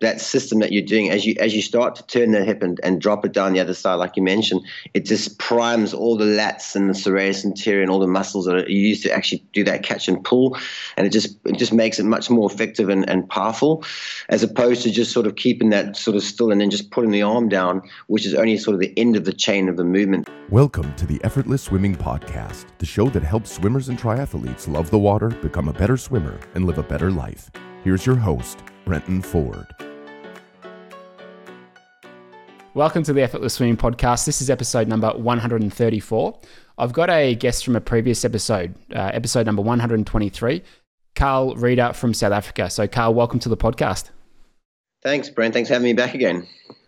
that system that you're doing as you as you start to turn the hip and, and drop it down the other side, like you mentioned, it just primes all the lats and the serratus anterior and all the muscles that are used to actually do that catch and pull, and it just it just makes it much more effective and, and powerful, as opposed to just sort of keeping that sort of still and then just putting the arm down, which is only sort of the end of the chain of the movement. Welcome to the Effortless Swimming Podcast, the show that helps swimmers and triathletes love the water, become a better swimmer, and live a better life. Here's your host, Brenton Ford. Welcome to the Effortless Swimming Podcast. This is episode number 134. I've got a guest from a previous episode, uh, episode number 123, Carl Reader from South Africa. So, Carl, welcome to the podcast. Thanks, Brent. Thanks for having me back again.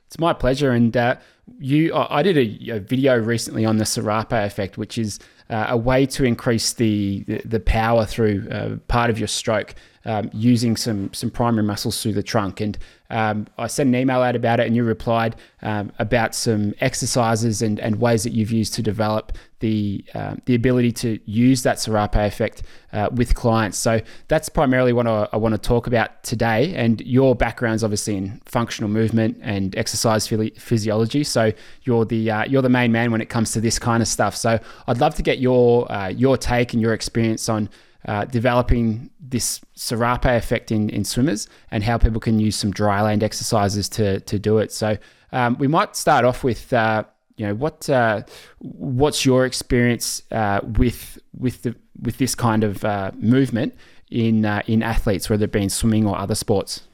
It's my pleasure. And uh, you, I did a, a, video recently on the Serape effect, which is uh, a way to increase the the, the power through uh, part of your stroke um, using some some primary muscles through the trunk. And um, I sent an email out about it, and you replied um, about some exercises and, and ways that you've used to develop the uh, the ability to use that Serape effect uh, with clients. So that's primarily what I, I, want to talk about today. And your background's obviously in functional movement and exercise physiology. So you're the uh, you're the main man when it comes to this kind of stuff. So I'd love to get your uh, your take and your experience on uh, developing this Serape effect in, in swimmers and how people can use some dry land exercises to, to do it. So um, we might start off with, uh, you know, what uh, what's your experience uh, with with the with this kind of movement in in athletes, whether it be in swimming or other sports?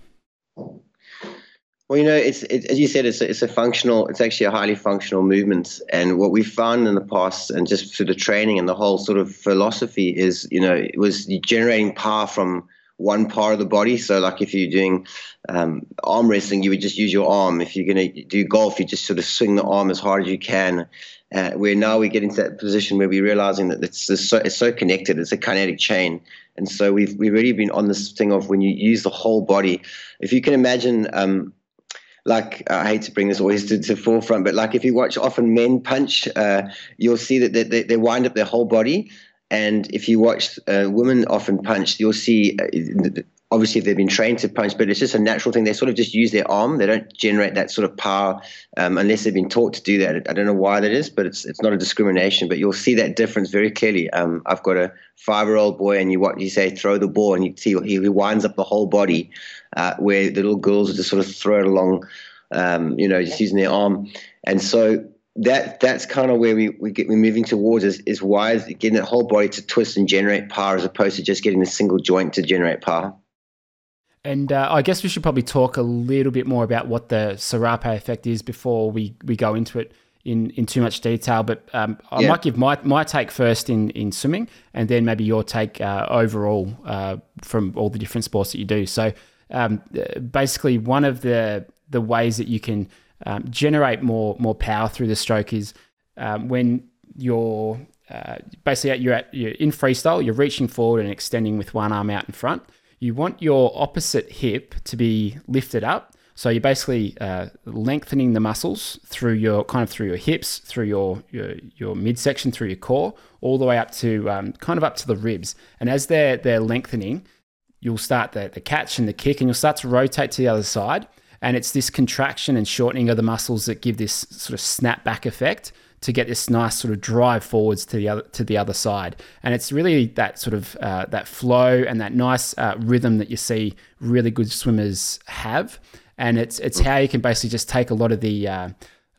Well, you know, it's it, as you said, it's a, it's a functional. It's actually a highly functional movement, and what we've found in the past, and just through the training and the whole sort of philosophy, is you know, it was generating power from one part of the body. So, like if you're doing um, arm wrestling, you would just use your arm. If you're going to do golf, you just sort of swing the arm as hard as you can. Uh, where now we get into that position where we're realizing that it's, it's, so, it's so connected, it's a kinetic chain. And so we've, we've really been on this thing of when you use the whole body. If you can imagine, um, like I hate to bring this always to, the forefront, but like if you watch often men punch, uh, you'll see that they, they, wind up their whole body. And if you watch uh, women often punch, you'll see uh, obviously they've been trained to punch, but it's just a natural thing. They sort of just use their arm. They don't generate that sort of power um, unless they've been taught to do that. I don't know why that is, but it's it's not a discrimination. But you'll see that difference very clearly. Um, I've got a five-year-old boy, and you what you say, throw the ball, and you see he, he winds up the whole body uh, where the little girls just sort of throw it along, um, you know, just using their arm. And so that that's kind of where we, we get we're moving towards is, is why is getting the whole body to twist and generate power as opposed to just getting a single joint to generate power. And uh, I guess we should probably talk a little bit more about what the Serape effect is before we, we go into it in, in too much detail. But um, I yeah. might give my, my take first in, in swimming and then maybe your take uh, overall uh, from all the different sports that you do. So um, basically one of the the ways that you can um, generate more more power through the stroke is um, when you're uh, basically you're at you're in freestyle, you're reaching forward and extending with one arm out in front. You want your opposite hip to be lifted up. So you're basically uh, lengthening the muscles through your kind of through your hips, through your your, your midsection, through your core, all the way up to um, kind of up to the ribs. And as they're they're lengthening, you'll start the, the catch and the kick and you'll start to rotate to the other side. And it's this contraction and shortening of the muscles that give this sort of snapback effect to get this nice sort of drive forwards to the other to the other side. And it's really that sort of uh, that flow and that nice uh, rhythm that you see really good swimmers have. And it's it's how you can basically just take a lot of the uh,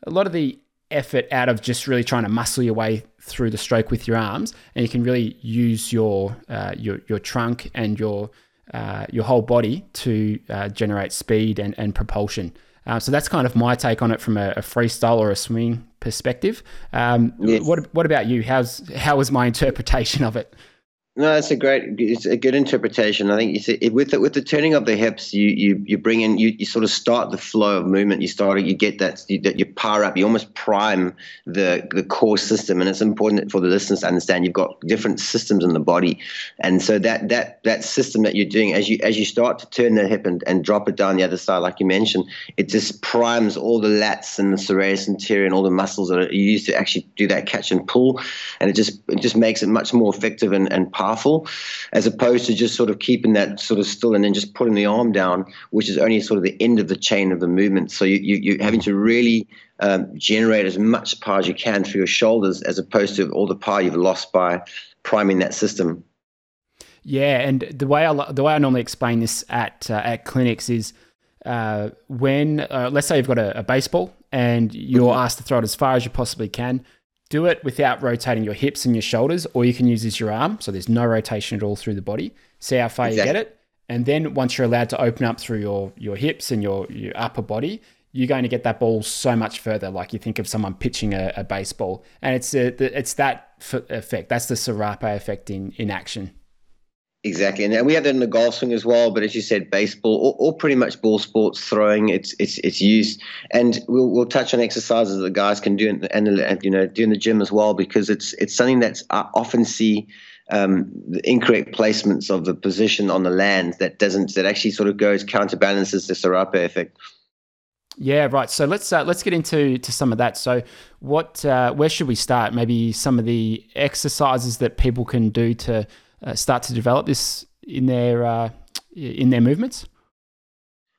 a lot of the effort out of just really trying to muscle your way through the stroke with your arms, and you can really use your uh, your your trunk and your uh, your whole body to uh, generate speed and, and propulsion. So that's kind of my take on it from a, a freestyle or a swing perspective. Um, yes. What What about you? How's how was my interpretation of it? No, it's a great, it's a good interpretation. I think you see, with the, with the turning of the hips, you you you bring in, you, you sort of start the flow of movement. You start, it, you get that you, that you power up. You almost prime the the core system, and it's important for the listeners to understand. You've got different systems in the body, and so that that that system that you're doing as you as you start to turn the hip and, and drop it down the other side, like you mentioned, it just primes all the lats and the serratus anterior and all the muscles that are used to actually do that catch and pull, and it just it just makes it much more effective and and powerful powerful, as opposed to just sort of keeping that sort of still and then just putting the arm down, which is only sort of the end of the chain of the movement. So you, you you're having to really um, generate as much power as you can through your shoulders, as opposed to all the power you've lost by priming that system. Yeah, and the way I the way I normally explain this at uh, at clinics is uh, when uh, let's say you've got a, a baseball and you're mm-hmm. asked to throw it as far as you possibly can. Do it without rotating your hips and your shoulders, or you can use this your arm. So there's no rotation at all through the body. See how far exactly. you get it, and then once you're allowed to open up through your your hips and your your upper body, you're going to get that ball so much further. Like you think of someone pitching a, a baseball, and it's uh, a, it's that effect. That's the Serape effect in in action. Exactly, and we have that in the golf swing as well. But as you said, baseball or, or, pretty much ball sports, throwing, it's it's it's used, and we'll we'll touch on exercises that guys can do and, you know do in the gym as well because it's it's something that's I often see um, the incorrect placements of the position on the land that doesn't that actually sort of goes counterbalances the Serape effect. Yeah, right. So let's uh, let's get into to some of that. So, what uh, where should we start? Maybe some of the exercises that people can do to uh, start to develop this in their uh, in their movements?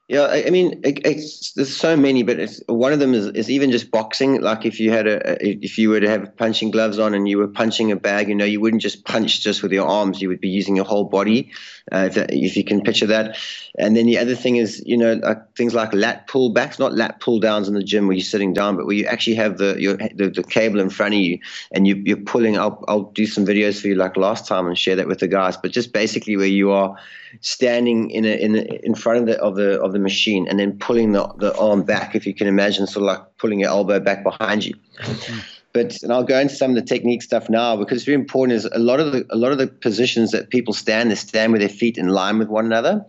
Yeah, I, I mean, it, there's so many, but one of them is, is even just boxing. Like if you had a, if you were to have punching gloves on and you were punching a bag, you know, you wouldn't just punch just with your arms. You would be using your whole body, uh, if, if you can picture that. And then the other thing is, you know, like things like lat pull backs, not lat pull downs in the gym where you're sitting down, but where you actually have the your the, the cable in front of you and you, you're pulling. I'll I'll do some videos for you like last time and share that with the guys. But just basically where you are standing in a, in a, in front of the of the of the machine and then pulling the, the arm back if you can imagine sort of like pulling your elbow back behind you but and I'll go into some of the technique stuff now because it's very important is a lot of the a lot of the positions that people stand they stand with their feet in line with one another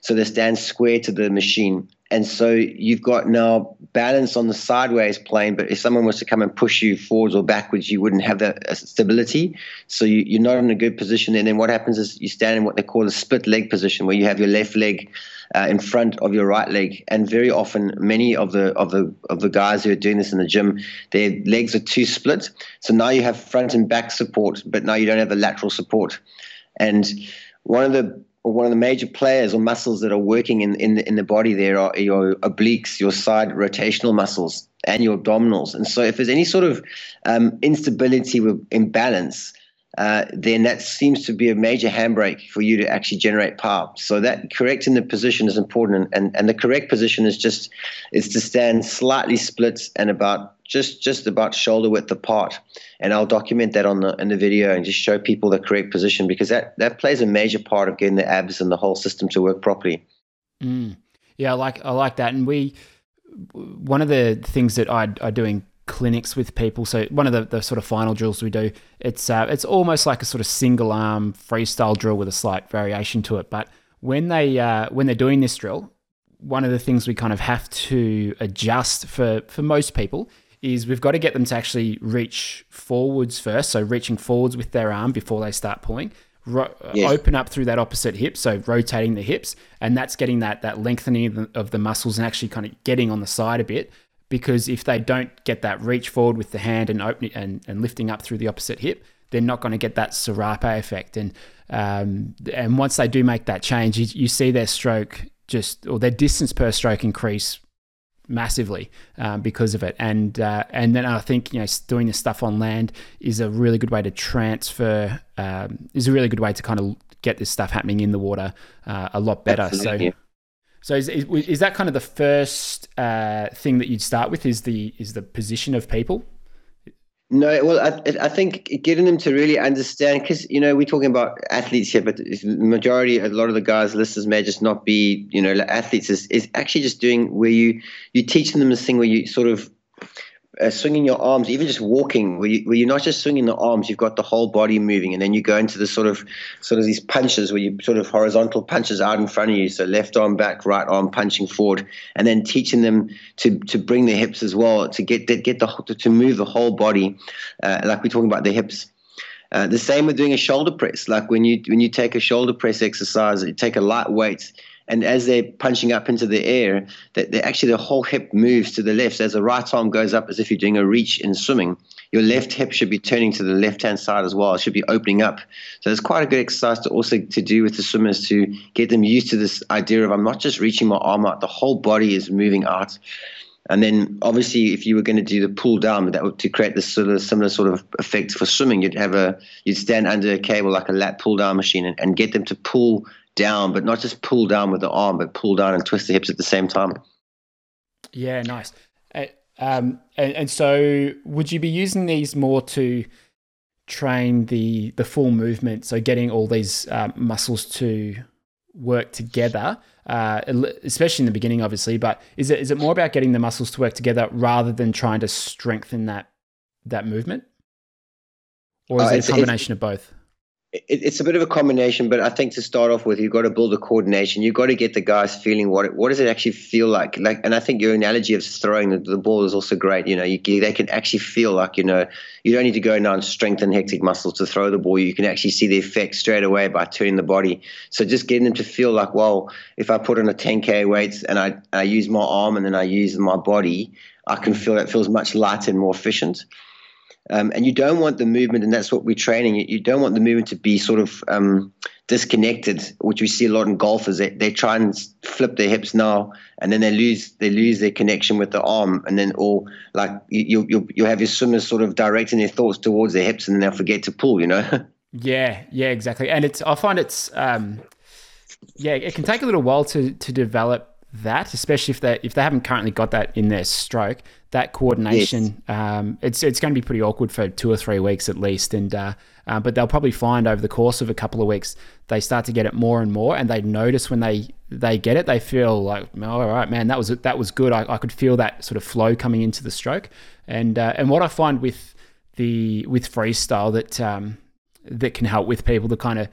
so they stand square to the machine and so you've got now balance on the sideways plane, but if someone was to come and push you forwards or backwards, you wouldn't have that uh, stability. So you, are not in a good position. And then what happens is you stand in what they call a split leg position, where you have your left leg uh, in front of your right leg. And very often, many of the of the of the guys who are doing this in the gym, their legs are too split. So now you have front and back support, but now you don't have the lateral support. And one of the one of the major players or muscles that are working in, in, the, in the body there are your obliques, your side rotational muscles, and your abdominals. And so, if there's any sort of um, instability with imbalance, uh, then that seems to be a major handbrake for you to actually generate power. So that correcting the position is important, and, and the correct position is just is to stand slightly split and about just just about shoulder width apart. And I'll document that on the in the video and just show people the correct position because that that plays a major part of getting the abs and the whole system to work properly. Mm. Yeah, I like I like that, and we one of the things that I I doing clinics with people. So one of the, the sort of final drills we do, it's uh, it's almost like a sort of single arm freestyle drill with a slight variation to it. But when they uh, when they're doing this drill, one of the things we kind of have to adjust for for most people is we've got to get them to actually reach forwards first. So reaching forwards with their arm before they start pulling. Ro- yes. Open up through that opposite hip, so rotating the hips, and that's getting that that lengthening of the, of the muscles and actually kind of getting on the side a bit because if they don't get that reach forward with the hand and opening and, and lifting up through the opposite hip, they're not going to get that serape effect. And um, and once they do make that change, you, you, see their stroke just or their distance per stroke increase massively um, because of it. And uh, and then I think you know doing this stuff on land is a really good way to transfer. Um, is a really good way to kind of get this stuff happening in the water uh, a lot better. Absolutely. So so is, is, is that kind of the first uh, thing that you'd start with? Is the is the position of people? No, well, I, I think getting them to really understand, because you know we're talking about athletes here, but the majority, a lot of the guys, listeners may just not be, you know, athletes. Is, is actually just doing where you you teach them this thing where you sort of uh, swinging your arms, even just walking, where, you, where you're not just swinging the arms, you've got the whole body moving, and then you go into the sort of sort of these punches where you sort of horizontal punches out in front of you, so left arm back, right arm punching forward, and then teaching them to to bring the hips as well to get get the to move the whole body, uh, like we're talking about the hips. Uh, the same with doing a shoulder press. Like when you when you take a shoulder press exercise, you take a light weight and as they're punching up into the air, that they actually the whole hip moves to the left. So as the right arm goes up, as if you're doing a reach in swimming, your left hip should be turning to the left hand side as well. It should be opening up. So it's quite a good exercise to also to do with the swimmers to get them used to this idea of I'm not just reaching my arm out, the whole body is moving out. And then obviously, if you were going to do the pull down, that would to create this sort of similar sort of effect for swimming, you'd have a you'd stand under a cable like a lat pull down machine and, and get them to pull down, but not just pull down with the arm, but pull down and twist the hips at the same time. Yeah, nice. Uh, um, and, and so, would you be using these more to train the the full movement? So, getting all these uh, muscles to work together, uh, especially in the beginning, obviously. But is it is it more about getting the muscles to work together rather than trying to strengthen that that movement, or is uh, it a combination of both? It, it's a bit of a combination, but I think to start off with, you've got to build a coordination. You've got to get the guys feeling what it, what does it actually feel like. Like, and I think your analogy of throwing the, the ball is also great. You know, you, they can actually feel like you know you don't need to go and strengthen hectic muscles to throw the ball. You can actually see the effect straight away by turning the body. So just getting them to feel like, well, if I put on a 10k weights and I I use my arm and then I use my body, I can feel that feels much lighter and more efficient. Um, and you don't want the movement, and that's what we're training. You don't want the movement to be sort of um, disconnected, which we see a lot in golfers. They, they try and flip their hips now, and then they lose they lose their connection with the arm, and then or like you you you have your swimmers sort of directing their thoughts towards their hips, and then they'll forget to pull. You know. yeah, yeah, exactly. And it's I find it's um, yeah, it can take a little while to to develop that, especially if they if they haven't currently got that in their stroke, that coordination, yes. um, it's it's going to be pretty awkward for two or three weeks at least. And uh, uh, but they'll probably find over the course of a couple of weeks they start to get it more and more, and they notice when they they get it, they feel like, oh, all right, man, that was that was good. I, I could feel that sort of flow coming into the stroke. And uh, and what I find with the with freestyle that um, that can help with people to kind of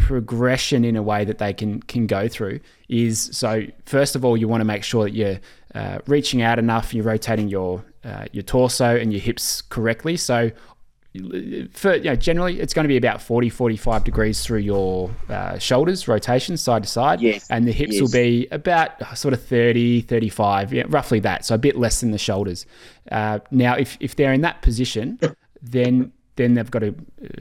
progression in a way that they can can go through is so first of all you want to make sure that you're uh, reaching out enough you're rotating your uh, your torso and your hips correctly so for you know generally it's going to be about 40 45 degrees through your uh, shoulders rotation side to side yes. and the hips yes. will be about sort of 30 35 yeah, roughly that so a bit less than the shoulders uh, now if, if they're in that position then then they've got a,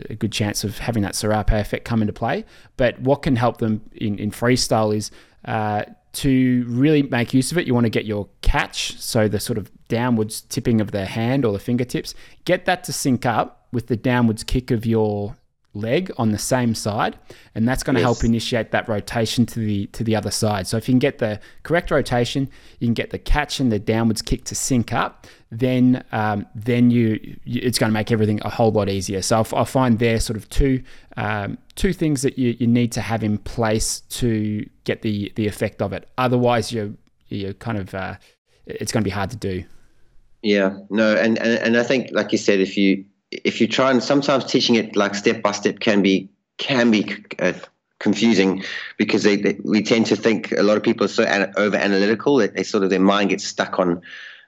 a, good chance of having that Serape effect come into play. But what can help them in, in freestyle is uh, to really make use of it. You want to get your catch, so the sort of downwards tipping of the hand or the fingertips, get that to sync up with the downwards kick of your leg on the same side and that's going to yes. help initiate that rotation to the to the other side. So if you can get the correct rotation you can get the catch and the downwards kick to sync up then um, then you, you, it's going to make everything a whole lot easier. So I, find there sort of two um, two things that you, you need to have in place to get the the effect of it. Otherwise you're you're kind of uh, it's going to be hard to do. Yeah. No and, and and i think like you said if you if you try and sometimes teaching it like step by step can be can be uh, confusing because they, they, we tend to think a lot of people are so over analytical that they sort of their mind gets stuck on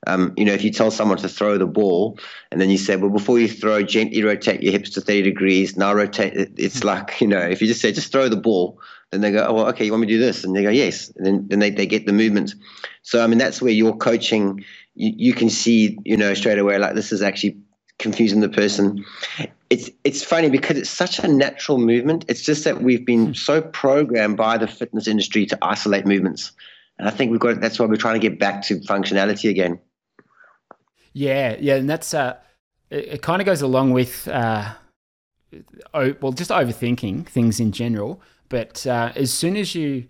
um, you know if you tell someone to throw the ball and then you say well before you throw gently rotate your hips to 30 degrees. Now rotate it's hmm. like you know if you just say just throw the ball then they go oh well, okay you want me to do this? And they go yes. And then, then they, they get the movement. So i mean that's where your coaching you, you can see you know straight away like this is actually confusing the person. It's it's funny because it's such a natural movement. It's just that we've been so programmed by the fitness industry to isolate movements, and I think we've got. That's why we're trying to get back to functionality again. Yeah, yeah, and that's uh, it, it kind of goes along with uh, oh, well, just overthinking things in general. But uh, as soon as you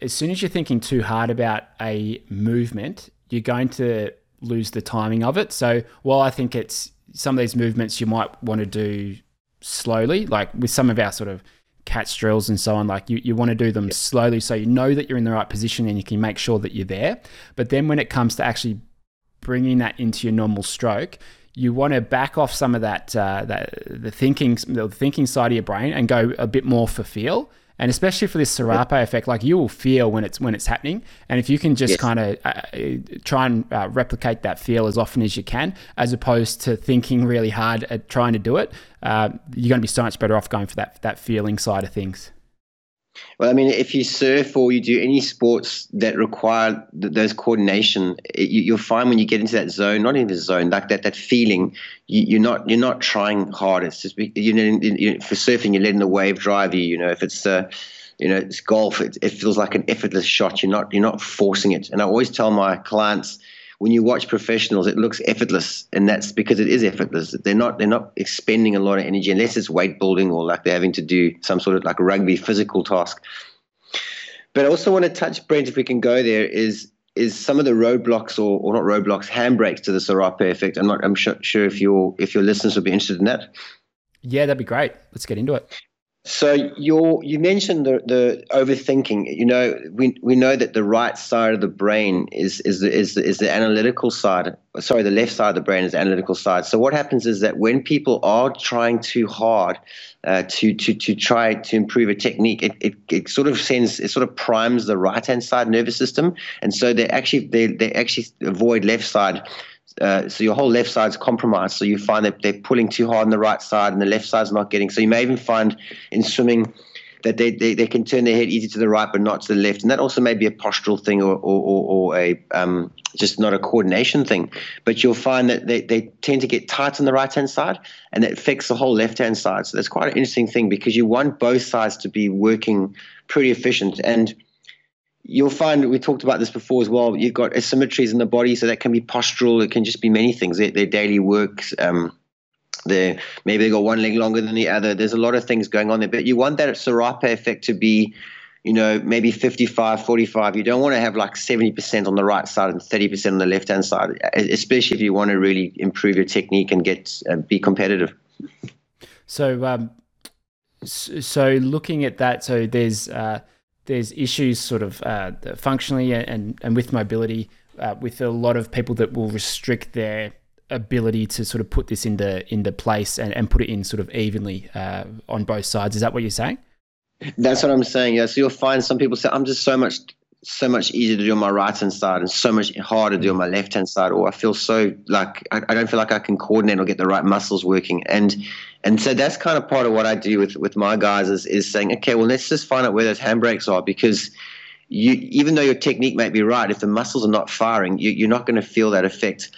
as soon as you're thinking too hard about a movement, you're going to lose the timing of it. So while I think it's some of these movements you might want to do slowly, like with some of our sort of catch drills and so on, like you, you want to do them slowly so you know that you're in the right position and you can make sure that you're there. But then when it comes to actually bringing that into your normal stroke, you want to back off some of that, uh, that the thinking, the thinking side of your brain and go a bit more for feel and especially for this Serape effect, like you will feel when it's when it's happening, and if you can just yes. kind of uh, try and uh, replicate that feel as often as you can, as opposed to thinking really hard at trying to do it, uh, you're going to be so much better off going for that that feeling side of things. Well, I mean, if you surf or you do any sports that require th- those coordination, it, you, will find when you get into that zone, not even the zone, like that that feeling, you, are not you're not trying hard. It's just you know, you, for surfing, you're letting the wave drive you. You know, if it's uh, you know, it's golf, it, it feels like an effortless shot. You're not you're not forcing it. And I always tell my clients when you watch professionals, it looks effortless, and that's because it is effortless. They're not they're not expending a lot of energy unless it's weight building or like they're having to do some sort of like rugby physical task. But I also want to touch, Brent, if we can go there, is is some of the roadblocks or, or not roadblocks, handbrakes to the Serape effect. I'm not I'm sure, sure if your if your listeners would be interested in that. Yeah, that'd be great. Let's get into it. So you you mentioned the, the overthinking. You know, we we know that the right side of the brain is is the, is is the analytical side. Sorry, the left side of the brain is the analytical side. So what happens is that when people are trying too hard uh, to to to try to improve a technique, it, it, it sort of sends it sort of primes the right hand side nervous system, and so they actually they they actually avoid left side uh, so your whole left side's compromised. So you find that they're pulling too hard on the right side, and the left side's not getting. So you may even find in swimming that they, they, they can turn their head easy to the right but not to the left, and that also may be a postural thing or or, or, or a um, just not a coordination thing. But you'll find that they, they tend to get tight on the right hand side, and that affects the whole left hand side. So that's quite an interesting thing because you want both sides to be working pretty efficient and you'll find we talked about this before as well. You've got asymmetries in the body, so that can be postural. It can just be many things. Their, their daily work, um, maybe they got one leg longer than the other. There's a lot of things going on there, but you want that Serape effect to be, you know, maybe 55, 45. You don't want to have like 70% on the right side and 30% on the left hand side, especially if you want to really improve your technique and get uh, be competitive. So, um, so looking at that, so there's. Uh, there's issues sort of uh, functionally and, and with mobility uh, with a lot of people that will restrict their ability to sort of put this into into place and, and put it in sort of evenly uh, on both sides. Is that what you're saying? That's what I'm saying. Yeah. So you'll find some people say, I'm just so much so much easier to do on my right hand side and so much harder to do on my left hand side or i feel so like I, I, don't feel like i can coordinate or get the right muscles working and and so that's kind of part of what i do with with my guys is is saying okay well let's just find out where those handbrakes are because you even though your technique might be right if the muscles are not firing you, you're not going to feel that effect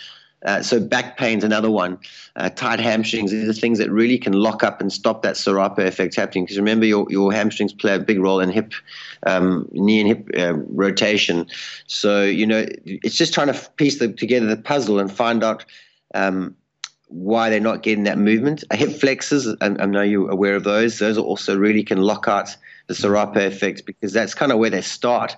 uh, so back pain's another one. Uh, tight hamstrings. These are things that really can lock up and stop that Serape effect happening. Because remember, your, your hamstrings play a big role in hip, um, knee and hip uh, rotation. So you know, it's just trying to piece the, together the puzzle and find out um, why they're not getting that movement. Hip flexors. I, I, know you're aware of those. Those also really can lock out the Serape effect because that's kind of where they start.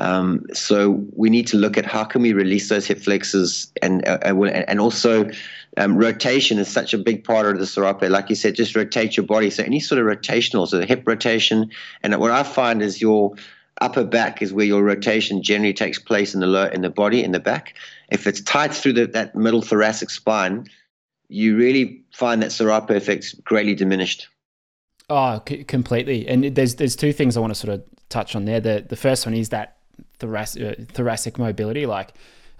Um, so we need to look at how can we release those hip flexors and uh, and also um, rotation is such a big part of the serape. Like you said, just rotate your body. So any sort of rotational, so hip rotation, and what I find is your upper back is where your rotation generally takes place in the lower, in the body in the back. If it's tight through the, that middle thoracic spine, you really find that serape effect greatly diminished. Oh, c- completely. And there's there's two things I want to sort of touch on there. The the first one is that thoracic, uh, thoracic mobility. Like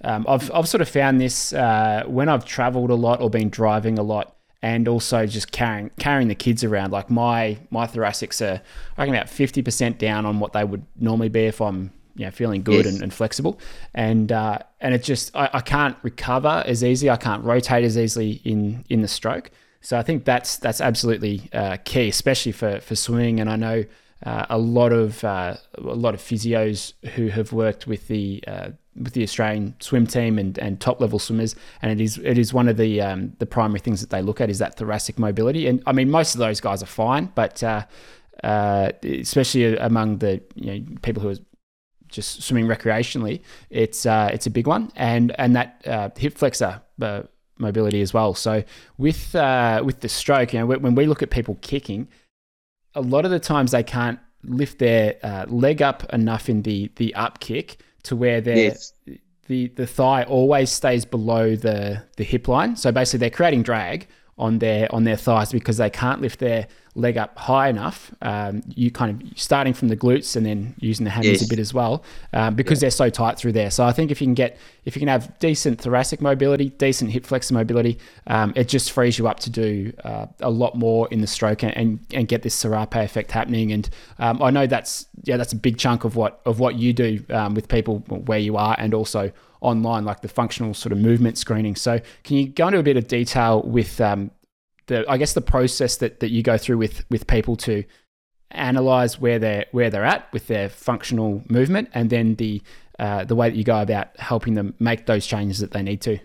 um, I've I've sort of found this uh, when I've travelled a lot or been driving a lot, and also just carrying carrying the kids around. Like my my thoracics are I reckon about fifty percent down on what they would normally be if I'm you know, feeling good yes. and, and, flexible, and uh, and it just I, I can't recover as easy. I can't rotate as easily in in the stroke. So I think that's that's absolutely uh, key, especially for for swimming. And I know uh, a lot of uh, a lot of physios who have worked with the uh, with the Australian swim team and, and top level swimmers, and it is it is one of the um, the primary things that they look at is that thoracic mobility. And I mean, most of those guys are fine, but uh, uh, especially among the you know people who are just swimming recreationally, it's uh, it's a big one, and and that hip flexor mobility as well. So with with the stroke, you know, when we look at people kicking a lot of the times they can't lift their uh, leg up enough in the the up kick to where their yes. the the thigh always stays below the the hip line. So basically, they're creating drag on their on their thighs because they can't lift their leg up high enough. Um, you kind of starting from the glutes and then using the hammies yes. a bit as well um, because yeah. they're so tight through there. So I think if you can get if you can have decent thoracic mobility, decent hip flexor mobility, um, it just frees you up to do uh, a lot more in the stroke and, and, and get this Serape effect happening. And um, I know that's yeah that's a big chunk of what of what you do um, with people where you are and also online, like the functional sort of movement screening. So, can you go into a bit of detail with um, the, I guess, the process that, that you go through with with people to analyze where they're where they're at with their functional movement, and then the uh, the way that you go about helping them make those changes that they need to.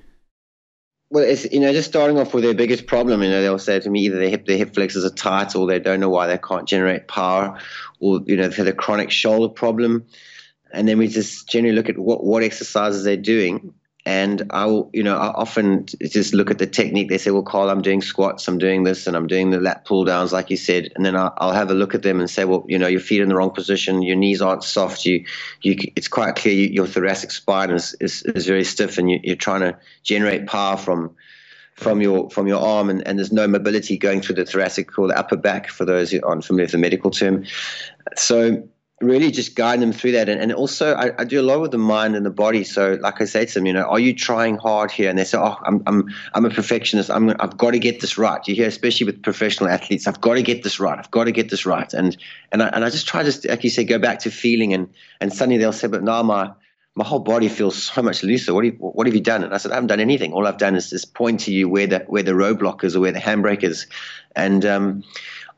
Well, it's you know just starting off with their biggest problem. You know, they'll say to me either their hip their hip flexors are tight, or they don't know why they can't generate power, or you know they've had a chronic shoulder problem and then we just generally look at what, what exercises they're doing. And I'll, you know, I often just look at the technique. They say, well, Carl, I'm doing squats, I'm doing this, and I'm doing the lat pull downs, like you said. And then I'll, I'll have a look at them and say, well, you know, your feet are in the wrong position, your knees aren't soft. You, you, it's quite clear you, your thoracic spine is, is, is very stiff, and you, you're trying to generate power from from your from your arm and, and there's no mobility going through the thoracic or the upper back for those who aren't familiar with the medical term. So really just guide them through that. And, and also, I, I, do a lot with the mind and the body. So, like I say to them, you know, are you trying hard here? And they say, oh, I'm, I'm, I'm a perfectionist. I'm, I've got to get this right. You hear, especially with professional athletes, I've got to get this right. I've got to get this right. And and I, and I just try to, like you say, go back to feeling. And and suddenly they'll say, but now my my whole body feels so much looser. What have, you, what have you done? And I said, I haven't done anything. All I've done is just point to you where the where the roadblock is or where the handbrake is. And um,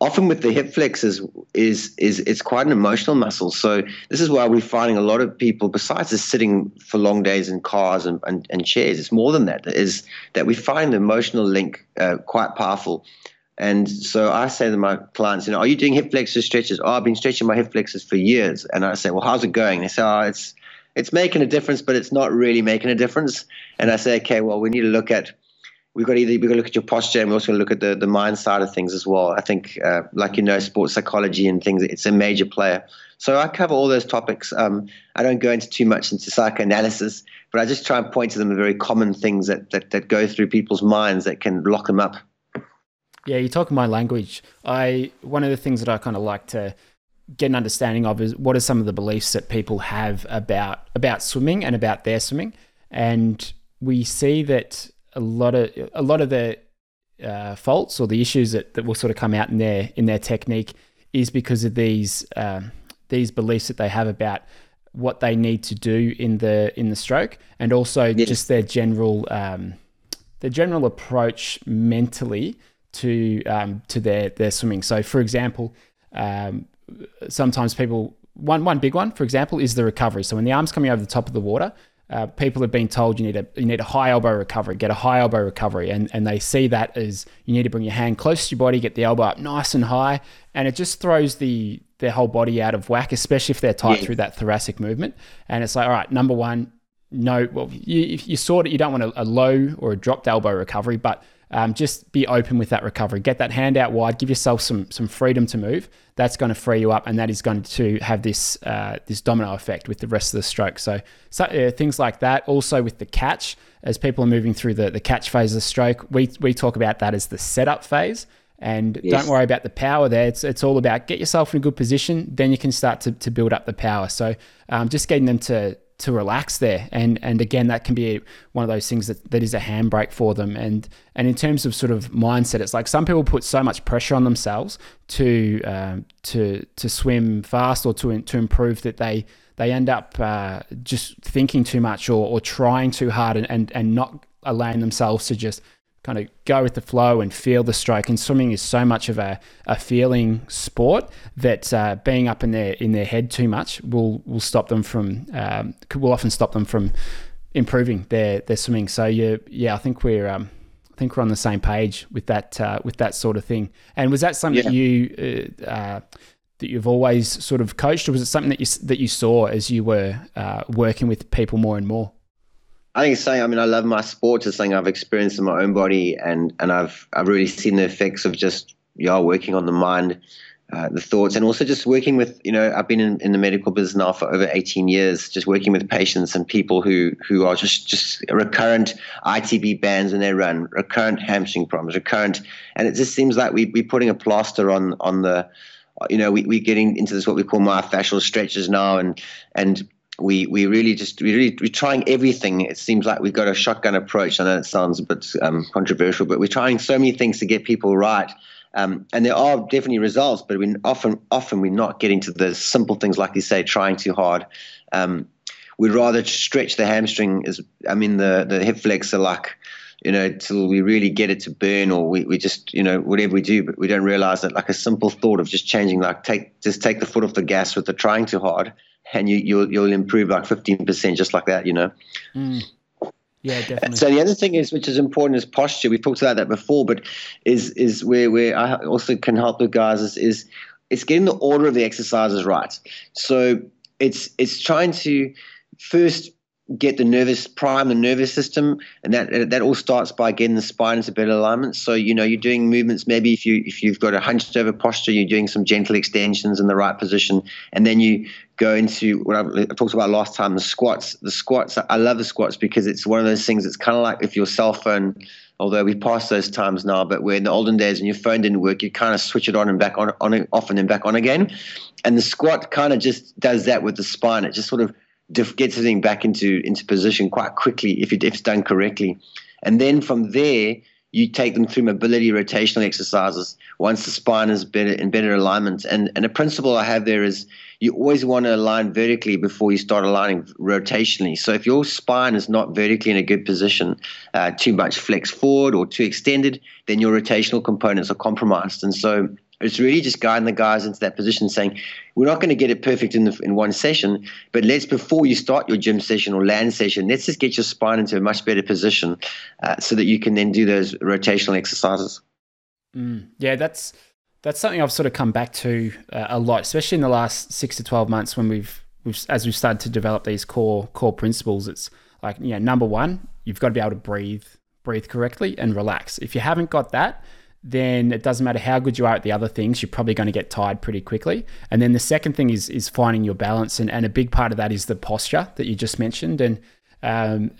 often with the hip flexors is is it's quite an emotional muscle. So this is why we're finding a lot of people, besides just sitting for long days in cars and, and, and chairs, it's more than that. Is that we find the emotional link uh, quite powerful. And so I say to my clients, you know, are you doing hip flexor stretches? Oh, I've been stretching my hip flexors for years. And I say, well, how's it going? They say, oh, it's it's making a difference, but it's not really making a difference. And I say, okay, well, we need to look at we've got either we've got to look at your posture and we're also going to look at the, the mind side of things as well. I think, uh, like you know, sports psychology and things, it's a major player. So I cover all those topics. Um, I don't go into too much into psychoanalysis, but I just try and point to them the very common things that, that, that go through people's minds that can lock them up. Yeah, you're talking my language. I one of the things that I kind of like to get an understanding of is what are some of the beliefs that people have about about swimming and about their swimming, and we see that a lot of a lot of the uh, faults or the issues that, that will sort of come out in their in their technique is because of these um, these beliefs that they have about what they need to do in the in the stroke and also yes. just their general um, their general approach mentally to um, to their their swimming. So, for example, um, sometimes people one one big one, for example, is the recovery. So when the arm's coming over the top of the water, uh, people have been told you need a you need a high elbow recovery, get a high elbow recovery, and and they see that as you need to bring your hand close to your body, get the elbow up nice and high, and it just throws the their whole body out of whack, especially if they're tight yeah. through that thoracic movement. And it's like, all right, number one, no, well, you you sort it. you don't want a, a low or a dropped elbow recovery, but um, just be open with that recovery. Get that hand out wide. Give yourself some some freedom to move. That's going to free you up, and that is going to have this uh, this domino effect with the rest of the stroke. So, so uh, things like that. Also with the catch, as people are moving through the the catch phase of the stroke, we we talk about that as the setup phase. And yes. don't worry about the power there. It's, it's all about get yourself in a good position, then you can start to, to build up the power. So um, just getting them to to relax there. And and again, that can be one of those things that, that is a handbrake for them. And and in terms of sort of mindset, it's like some people put so much pressure on themselves to um, to to swim fast or to to improve that they they end up uh, just thinking too much or, or trying too hard and, and, and not allowing themselves to just kind of go with the flow and feel the stroke. And swimming is so much of a, a feeling sport that uh, being up in their in their head too much will will stop them from um, will often stop them from improving their their swimming. So yeah, yeah, I think we're um, I think we're on the same page with that uh, with that sort of thing. And was that something yeah. that you uh, uh, that you've always sort of coached, or was it something that you that you saw as you were uh, working with people more and more? I think it's saying. I mean, I love my sport. It's something I've experienced in my own body, and and I've I've really seen the effects of just yeah working on the mind uh, the thoughts and also just working with you know i've been in, in the medical business now for over 18 years just working with patients and people who who are just just recurrent itb bands in their run recurrent hamstring problems recurrent and it just seems like we, we're putting a plaster on on the you know we, we're getting into this what we call myofascial stretches now and and we we really just we really we're trying everything. It seems like we've got a shotgun approach. I know it sounds a bit um, controversial, but we're trying so many things to get people right. Um, and there are definitely results, but we often often we're not getting to the simple things like you say, trying too hard. Um, we'd rather stretch the hamstring. As I mean, the the hip flexor like you know till we really get it to burn, or we, we just you know whatever we do, but we don't realize that like a simple thought of just changing, like take just take the foot off the gas with the trying too hard, and you you'll you'll improve like fifteen percent just like that. You know. Mm. Yeah, definitely. So the other thing is, which is important, is posture. We've talked about that before, but is is where where I also can help the guys is is it's getting the order of the exercises right. So it's it's trying to first get the nervous prime the nervous system and that that all starts by getting the spine into better alignment. So you know you're doing movements maybe if you if you've got a hunched over posture you're doing some gentle extensions in the right position and then you go into what I talked about last time the squats. The squats I love the squats because it's one of those things it's kind of like if your cell phone although we've passed those times now but where in the olden days when your phone didn't work you kind of switch it on and back on on off and then back on again. And the squat kind of just does that with the spine. It just sort of gets everything back into into position quite quickly if, it, if it's done correctly. And then from there, you take them through mobility rotational exercises once the spine is better in better alignment. And and a principle I have there is you always want to align vertically before you start aligning rotationally. So if your spine is not vertically in a good position, uh, too much flex forward or too extended, then your rotational components are compromised. And so it's really just guiding the guys into that position, saying we're not going to get it perfect in the, in one session, but let's before you start your gym session or land session, let's just get your spine into a much better position, uh, so that you can then do those rotational exercises. Mm, yeah, that's that's something I've sort of come back to uh, a lot, especially in the last six to twelve months when we've we've as we've started to develop these core core principles. It's like you know, number one, you've got to be able to breathe breathe correctly and relax. If you haven't got that, then it doesn't matter how good you are at the other things, you're probably going to get tired pretty quickly. And then the second thing is is finding your balance, and, and a big part of that is the posture that you just mentioned. And um,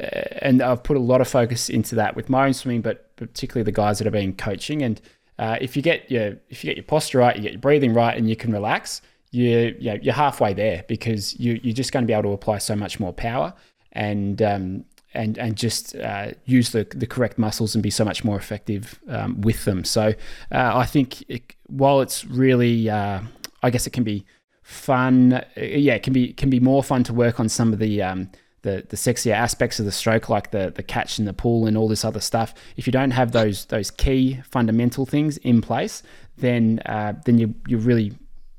and I've put a lot of focus into that with my own swimming, but particularly the guys that have been coaching. And uh, if you get your if you get your posture right, you get your breathing right, and you can relax, you you're halfway there because you you're just going to be able to apply so much more power. And um, and and just uh, use the, the correct muscles and be so much more effective um, with them. So uh, I think it, while it's really, uh, I guess it can be fun. Uh, yeah, it can be can be more fun to work on some of the. Um, the, the sexier aspects of the stroke, like the, the catch in the pool and all this other stuff, if you don't have those those key fundamental things in place, then uh, then you you're really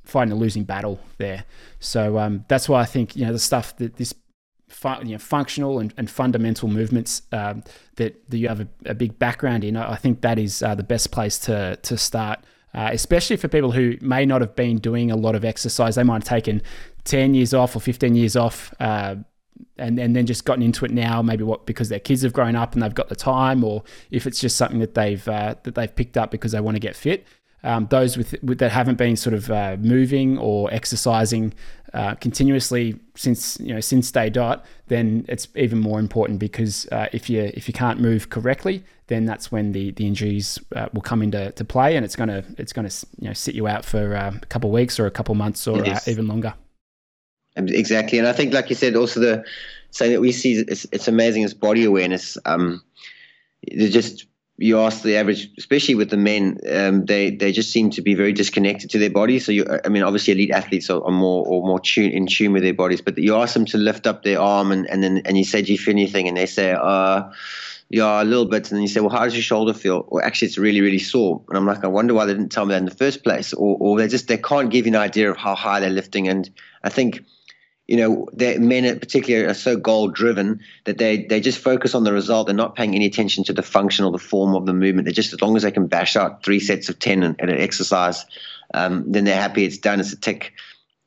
fighting a losing battle there. So um, that's why I think you know the stuff that this you know, functional and, and fundamental movements um, that, that you have a, a, big background in, I think that is uh, the best place to, to start. Uh, especially for people who may not have been doing a lot of exercise. They might have taken 10 years off or 15 years off uh, and, and then just gotten into it now, maybe what because their kids have grown up and they've got the time, or if it's just something that they've uh, that they've picked up because they want to get fit um, those with, with, that haven't been sort of uh, moving or exercising uh, continuously since you know since day dot, then it's even more important because uh, if you if you can't move correctly, then that's when the the injuries uh, will come into to play, and it's gonna it's gonna you know sit you out for um, a couple of weeks or a couple of months or uh, even longer. Exactly, and I think, like you said, also the saying that we see it's, it's amazing is body awareness. Um, just you ask the average, especially with the men, um, they they just seem to be very disconnected to their bodies. So you, I mean, obviously, elite athletes are, are more or more tune, in tune with their bodies. But you ask them to lift up their arm, and and then and you say, "Do you feel anything?" And they say, "Uh." Yeah, a little bit, and then you say, "Well, how does your shoulder feel?" Or actually, it's really, really sore. And I'm like, I wonder why they didn't tell me that in the first place, or, or they just they can't give you an idea of how high they're lifting. And I think you know, men in particular are so goal driven that they they just focus on the result. They're not paying any attention to the function or the form of the movement. They're just as long as they can bash out three sets of ten at an exercise, um, then they're happy. It's done. It's a tick.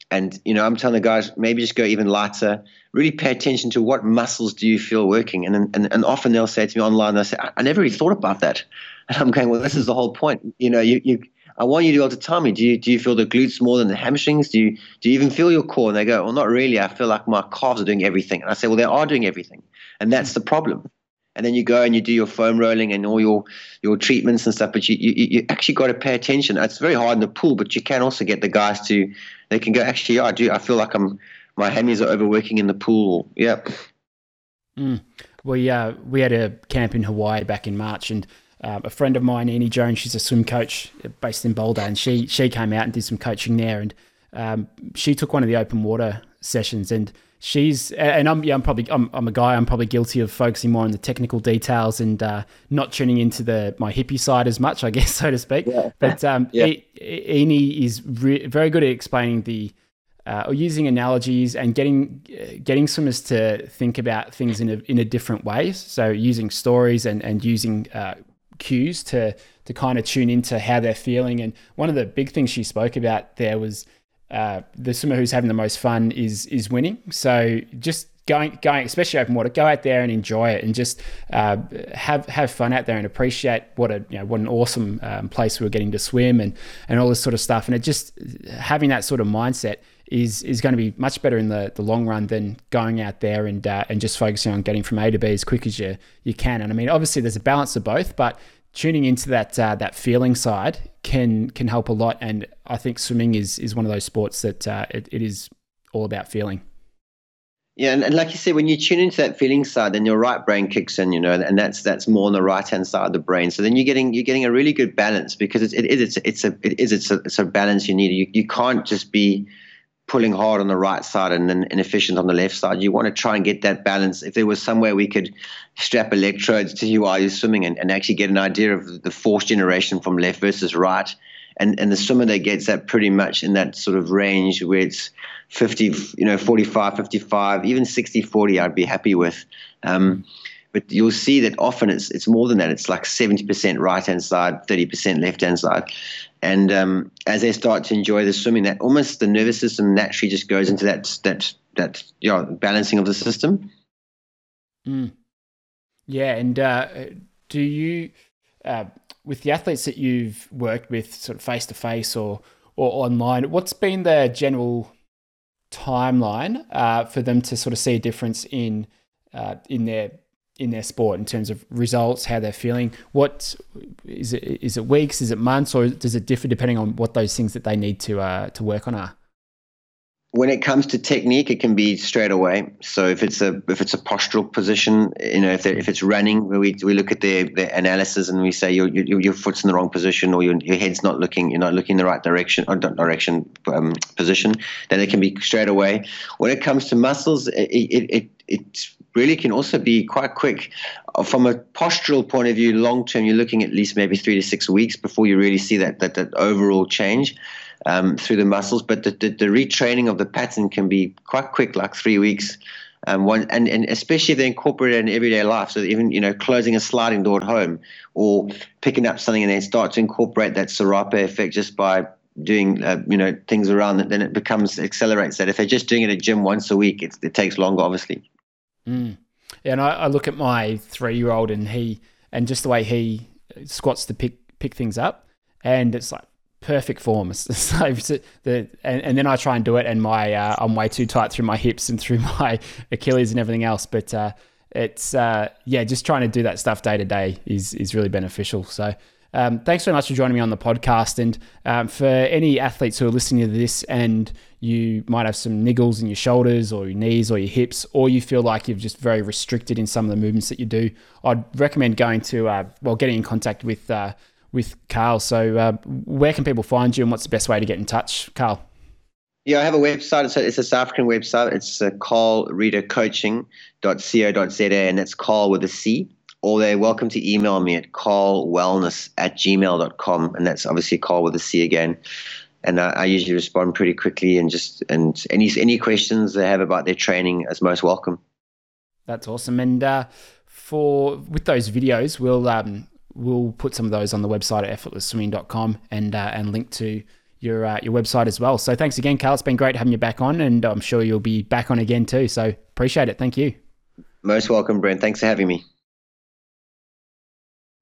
And you know, I'm telling the guys maybe just go even lighter. Really pay attention to what muscles do you feel working. And and and often they'll say to me online, they say, I, I never really thought about that. And I'm going, well, this is the whole point. You know, you you I want you to be able to tell me, do you do you feel the glutes more than the hamstrings? Do you do you even feel your core? And they go, well, not really. I feel like my calves are doing everything. And I say, well, they are doing everything, and that's the problem. And then you go and you do your foam rolling and all your your treatments and stuff, but you you, you actually got to pay attention. It's very hard in the pool, but you can also get the guys to they can go. Actually, yeah, I do. I feel like I'm my hammies are overworking in the pool. Yeah. Mm. We uh, we had a camp in Hawaii back in March, and uh, a friend of mine, Annie Jones, she's a swim coach based in Boulder, and she she came out and did some coaching there, and um, she took one of the open water sessions, and she's and I'm yeah I'm probably I'm, I'm a guy I'm probably guilty of focusing more on the technical details and uh, not tuning into the my hippie side as much, I guess so to speak. Yeah. But um, yeah. Annie is re- very good at explaining the uh, or using analogies and getting getting swimmers to think about things in a in a different way. So using stories and and using uh, cues to to kind of tune into how they're feeling. And one of the big things she spoke about there was uh, the swimmer who's having the most fun is is winning. So just going going especially open water, go out there and enjoy it, and just uh, have have fun out there and appreciate what a you know what an awesome um, place we are getting to swim and and all this sort of stuff. And it just having that sort of mindset is is going to be much better in the, the long run than going out there and uh, and just focusing on getting from A to B as quick as you you can. And I mean, obviously, there's a balance of both, but tuning into that uh, that feeling side can can help a lot. And I think swimming is is one of those sports that uh, it, it is all about feeling. Yeah, and, and, like you said, when you tune into that feeling side, then your right brain kicks in, you know, and that's that's more on the right hand side of the brain. So then you're getting you're getting a really good balance because it's, it is it's it's a it is it's a, it's a balance you need. You you can't just be pulling hard on the right side and then inefficient on the left side. You want to try and get that balance. If there was somewhere we could strap electrodes to you while you're swimming and, and actually get an idea of the force generation from left versus right, and, and the swimmer that gets that pretty much in that sort of range where it's 50, you know, 45, 55, even 60, 40, I'd be happy with. Um, but you'll see that often it's it's more than that. It's like 70% right hand side, 30% left hand side. And um, as they start to enjoy the swimming, that almost the nervous system naturally just goes into that that that you know, balancing of the system. Mm. Yeah, and uh, do you, uh, with the athletes that you've worked with, sort of face to face or or online, what's been the general timeline uh, for them to sort of see a difference in uh, in their in their sport in terms of results, how they're feeling. What is it? Is it weeks? Is it months? Or does it differ depending on what those things that they need to uh, to work on are? When it comes to technique, it can be straight away. So if it's a if it's a postural position, you know, if if it's running, we we look at the the analysis and we say your your, your foot's in the wrong position or your, your head's not looking, you're not looking in the right direction or direction um, position, then it can be straight away. When it comes to muscles, it it, it it's really can also be quite quick. Uh, from a postural point of view, long term, you're looking at least maybe three to six weeks before you really see that that, that overall change um, through the muscles. But the, the, the, retraining of the pattern can be quite quick, like three weeks. Um, one, and, and especially if they incorporate it in everyday life. So even you know closing a sliding door at home or picking up something and then start to incorporate that serape effect just by doing uh, you know things around it, then it becomes accelerates that. If they're just doing it at gym once a week, it takes longer, obviously. Mm. Yeah, and I, I, look at my three-year-old and he and just the way he squats to pick pick things up, and it's like perfect form. It's, it's like the and, and, then I try and do it, and my uh, I'm way too tight through my hips and through my Achilles and everything else. But uh, it's uh, yeah, just trying to do that stuff day to day is is really beneficial. So um, thanks so much for joining me on the podcast. And um, for any athletes who are listening to this and you might have some niggles in your shoulders or your knees or your hips, or you feel like you're just very restricted in some of the movements that you do, I'd recommend going to, uh, well, getting in contact with, uh, with Carl. So, uh, where can people find you and what's the best way to get in touch, Carl? Yeah, I have a website. It's a, it's a South African website. It's uh, carlreadercoaching.co.za, and that's Carl with a C or they're welcome to email me at carlwellness at gmail.com. And that's obviously Carl with a C again. And I, I, usually respond pretty quickly and just, and any, any questions they have about their training is most welcome. That's awesome. And uh, for, with those videos, we'll, um, we'll put some of those on the website at effortlessswimming.com and, uh, and link to your, uh, your website as well. So thanks again, Carl. It's been great having you back on and I'm sure you'll be back on again too. So appreciate it. Thank you. Most welcome, Brent. Thanks for having me.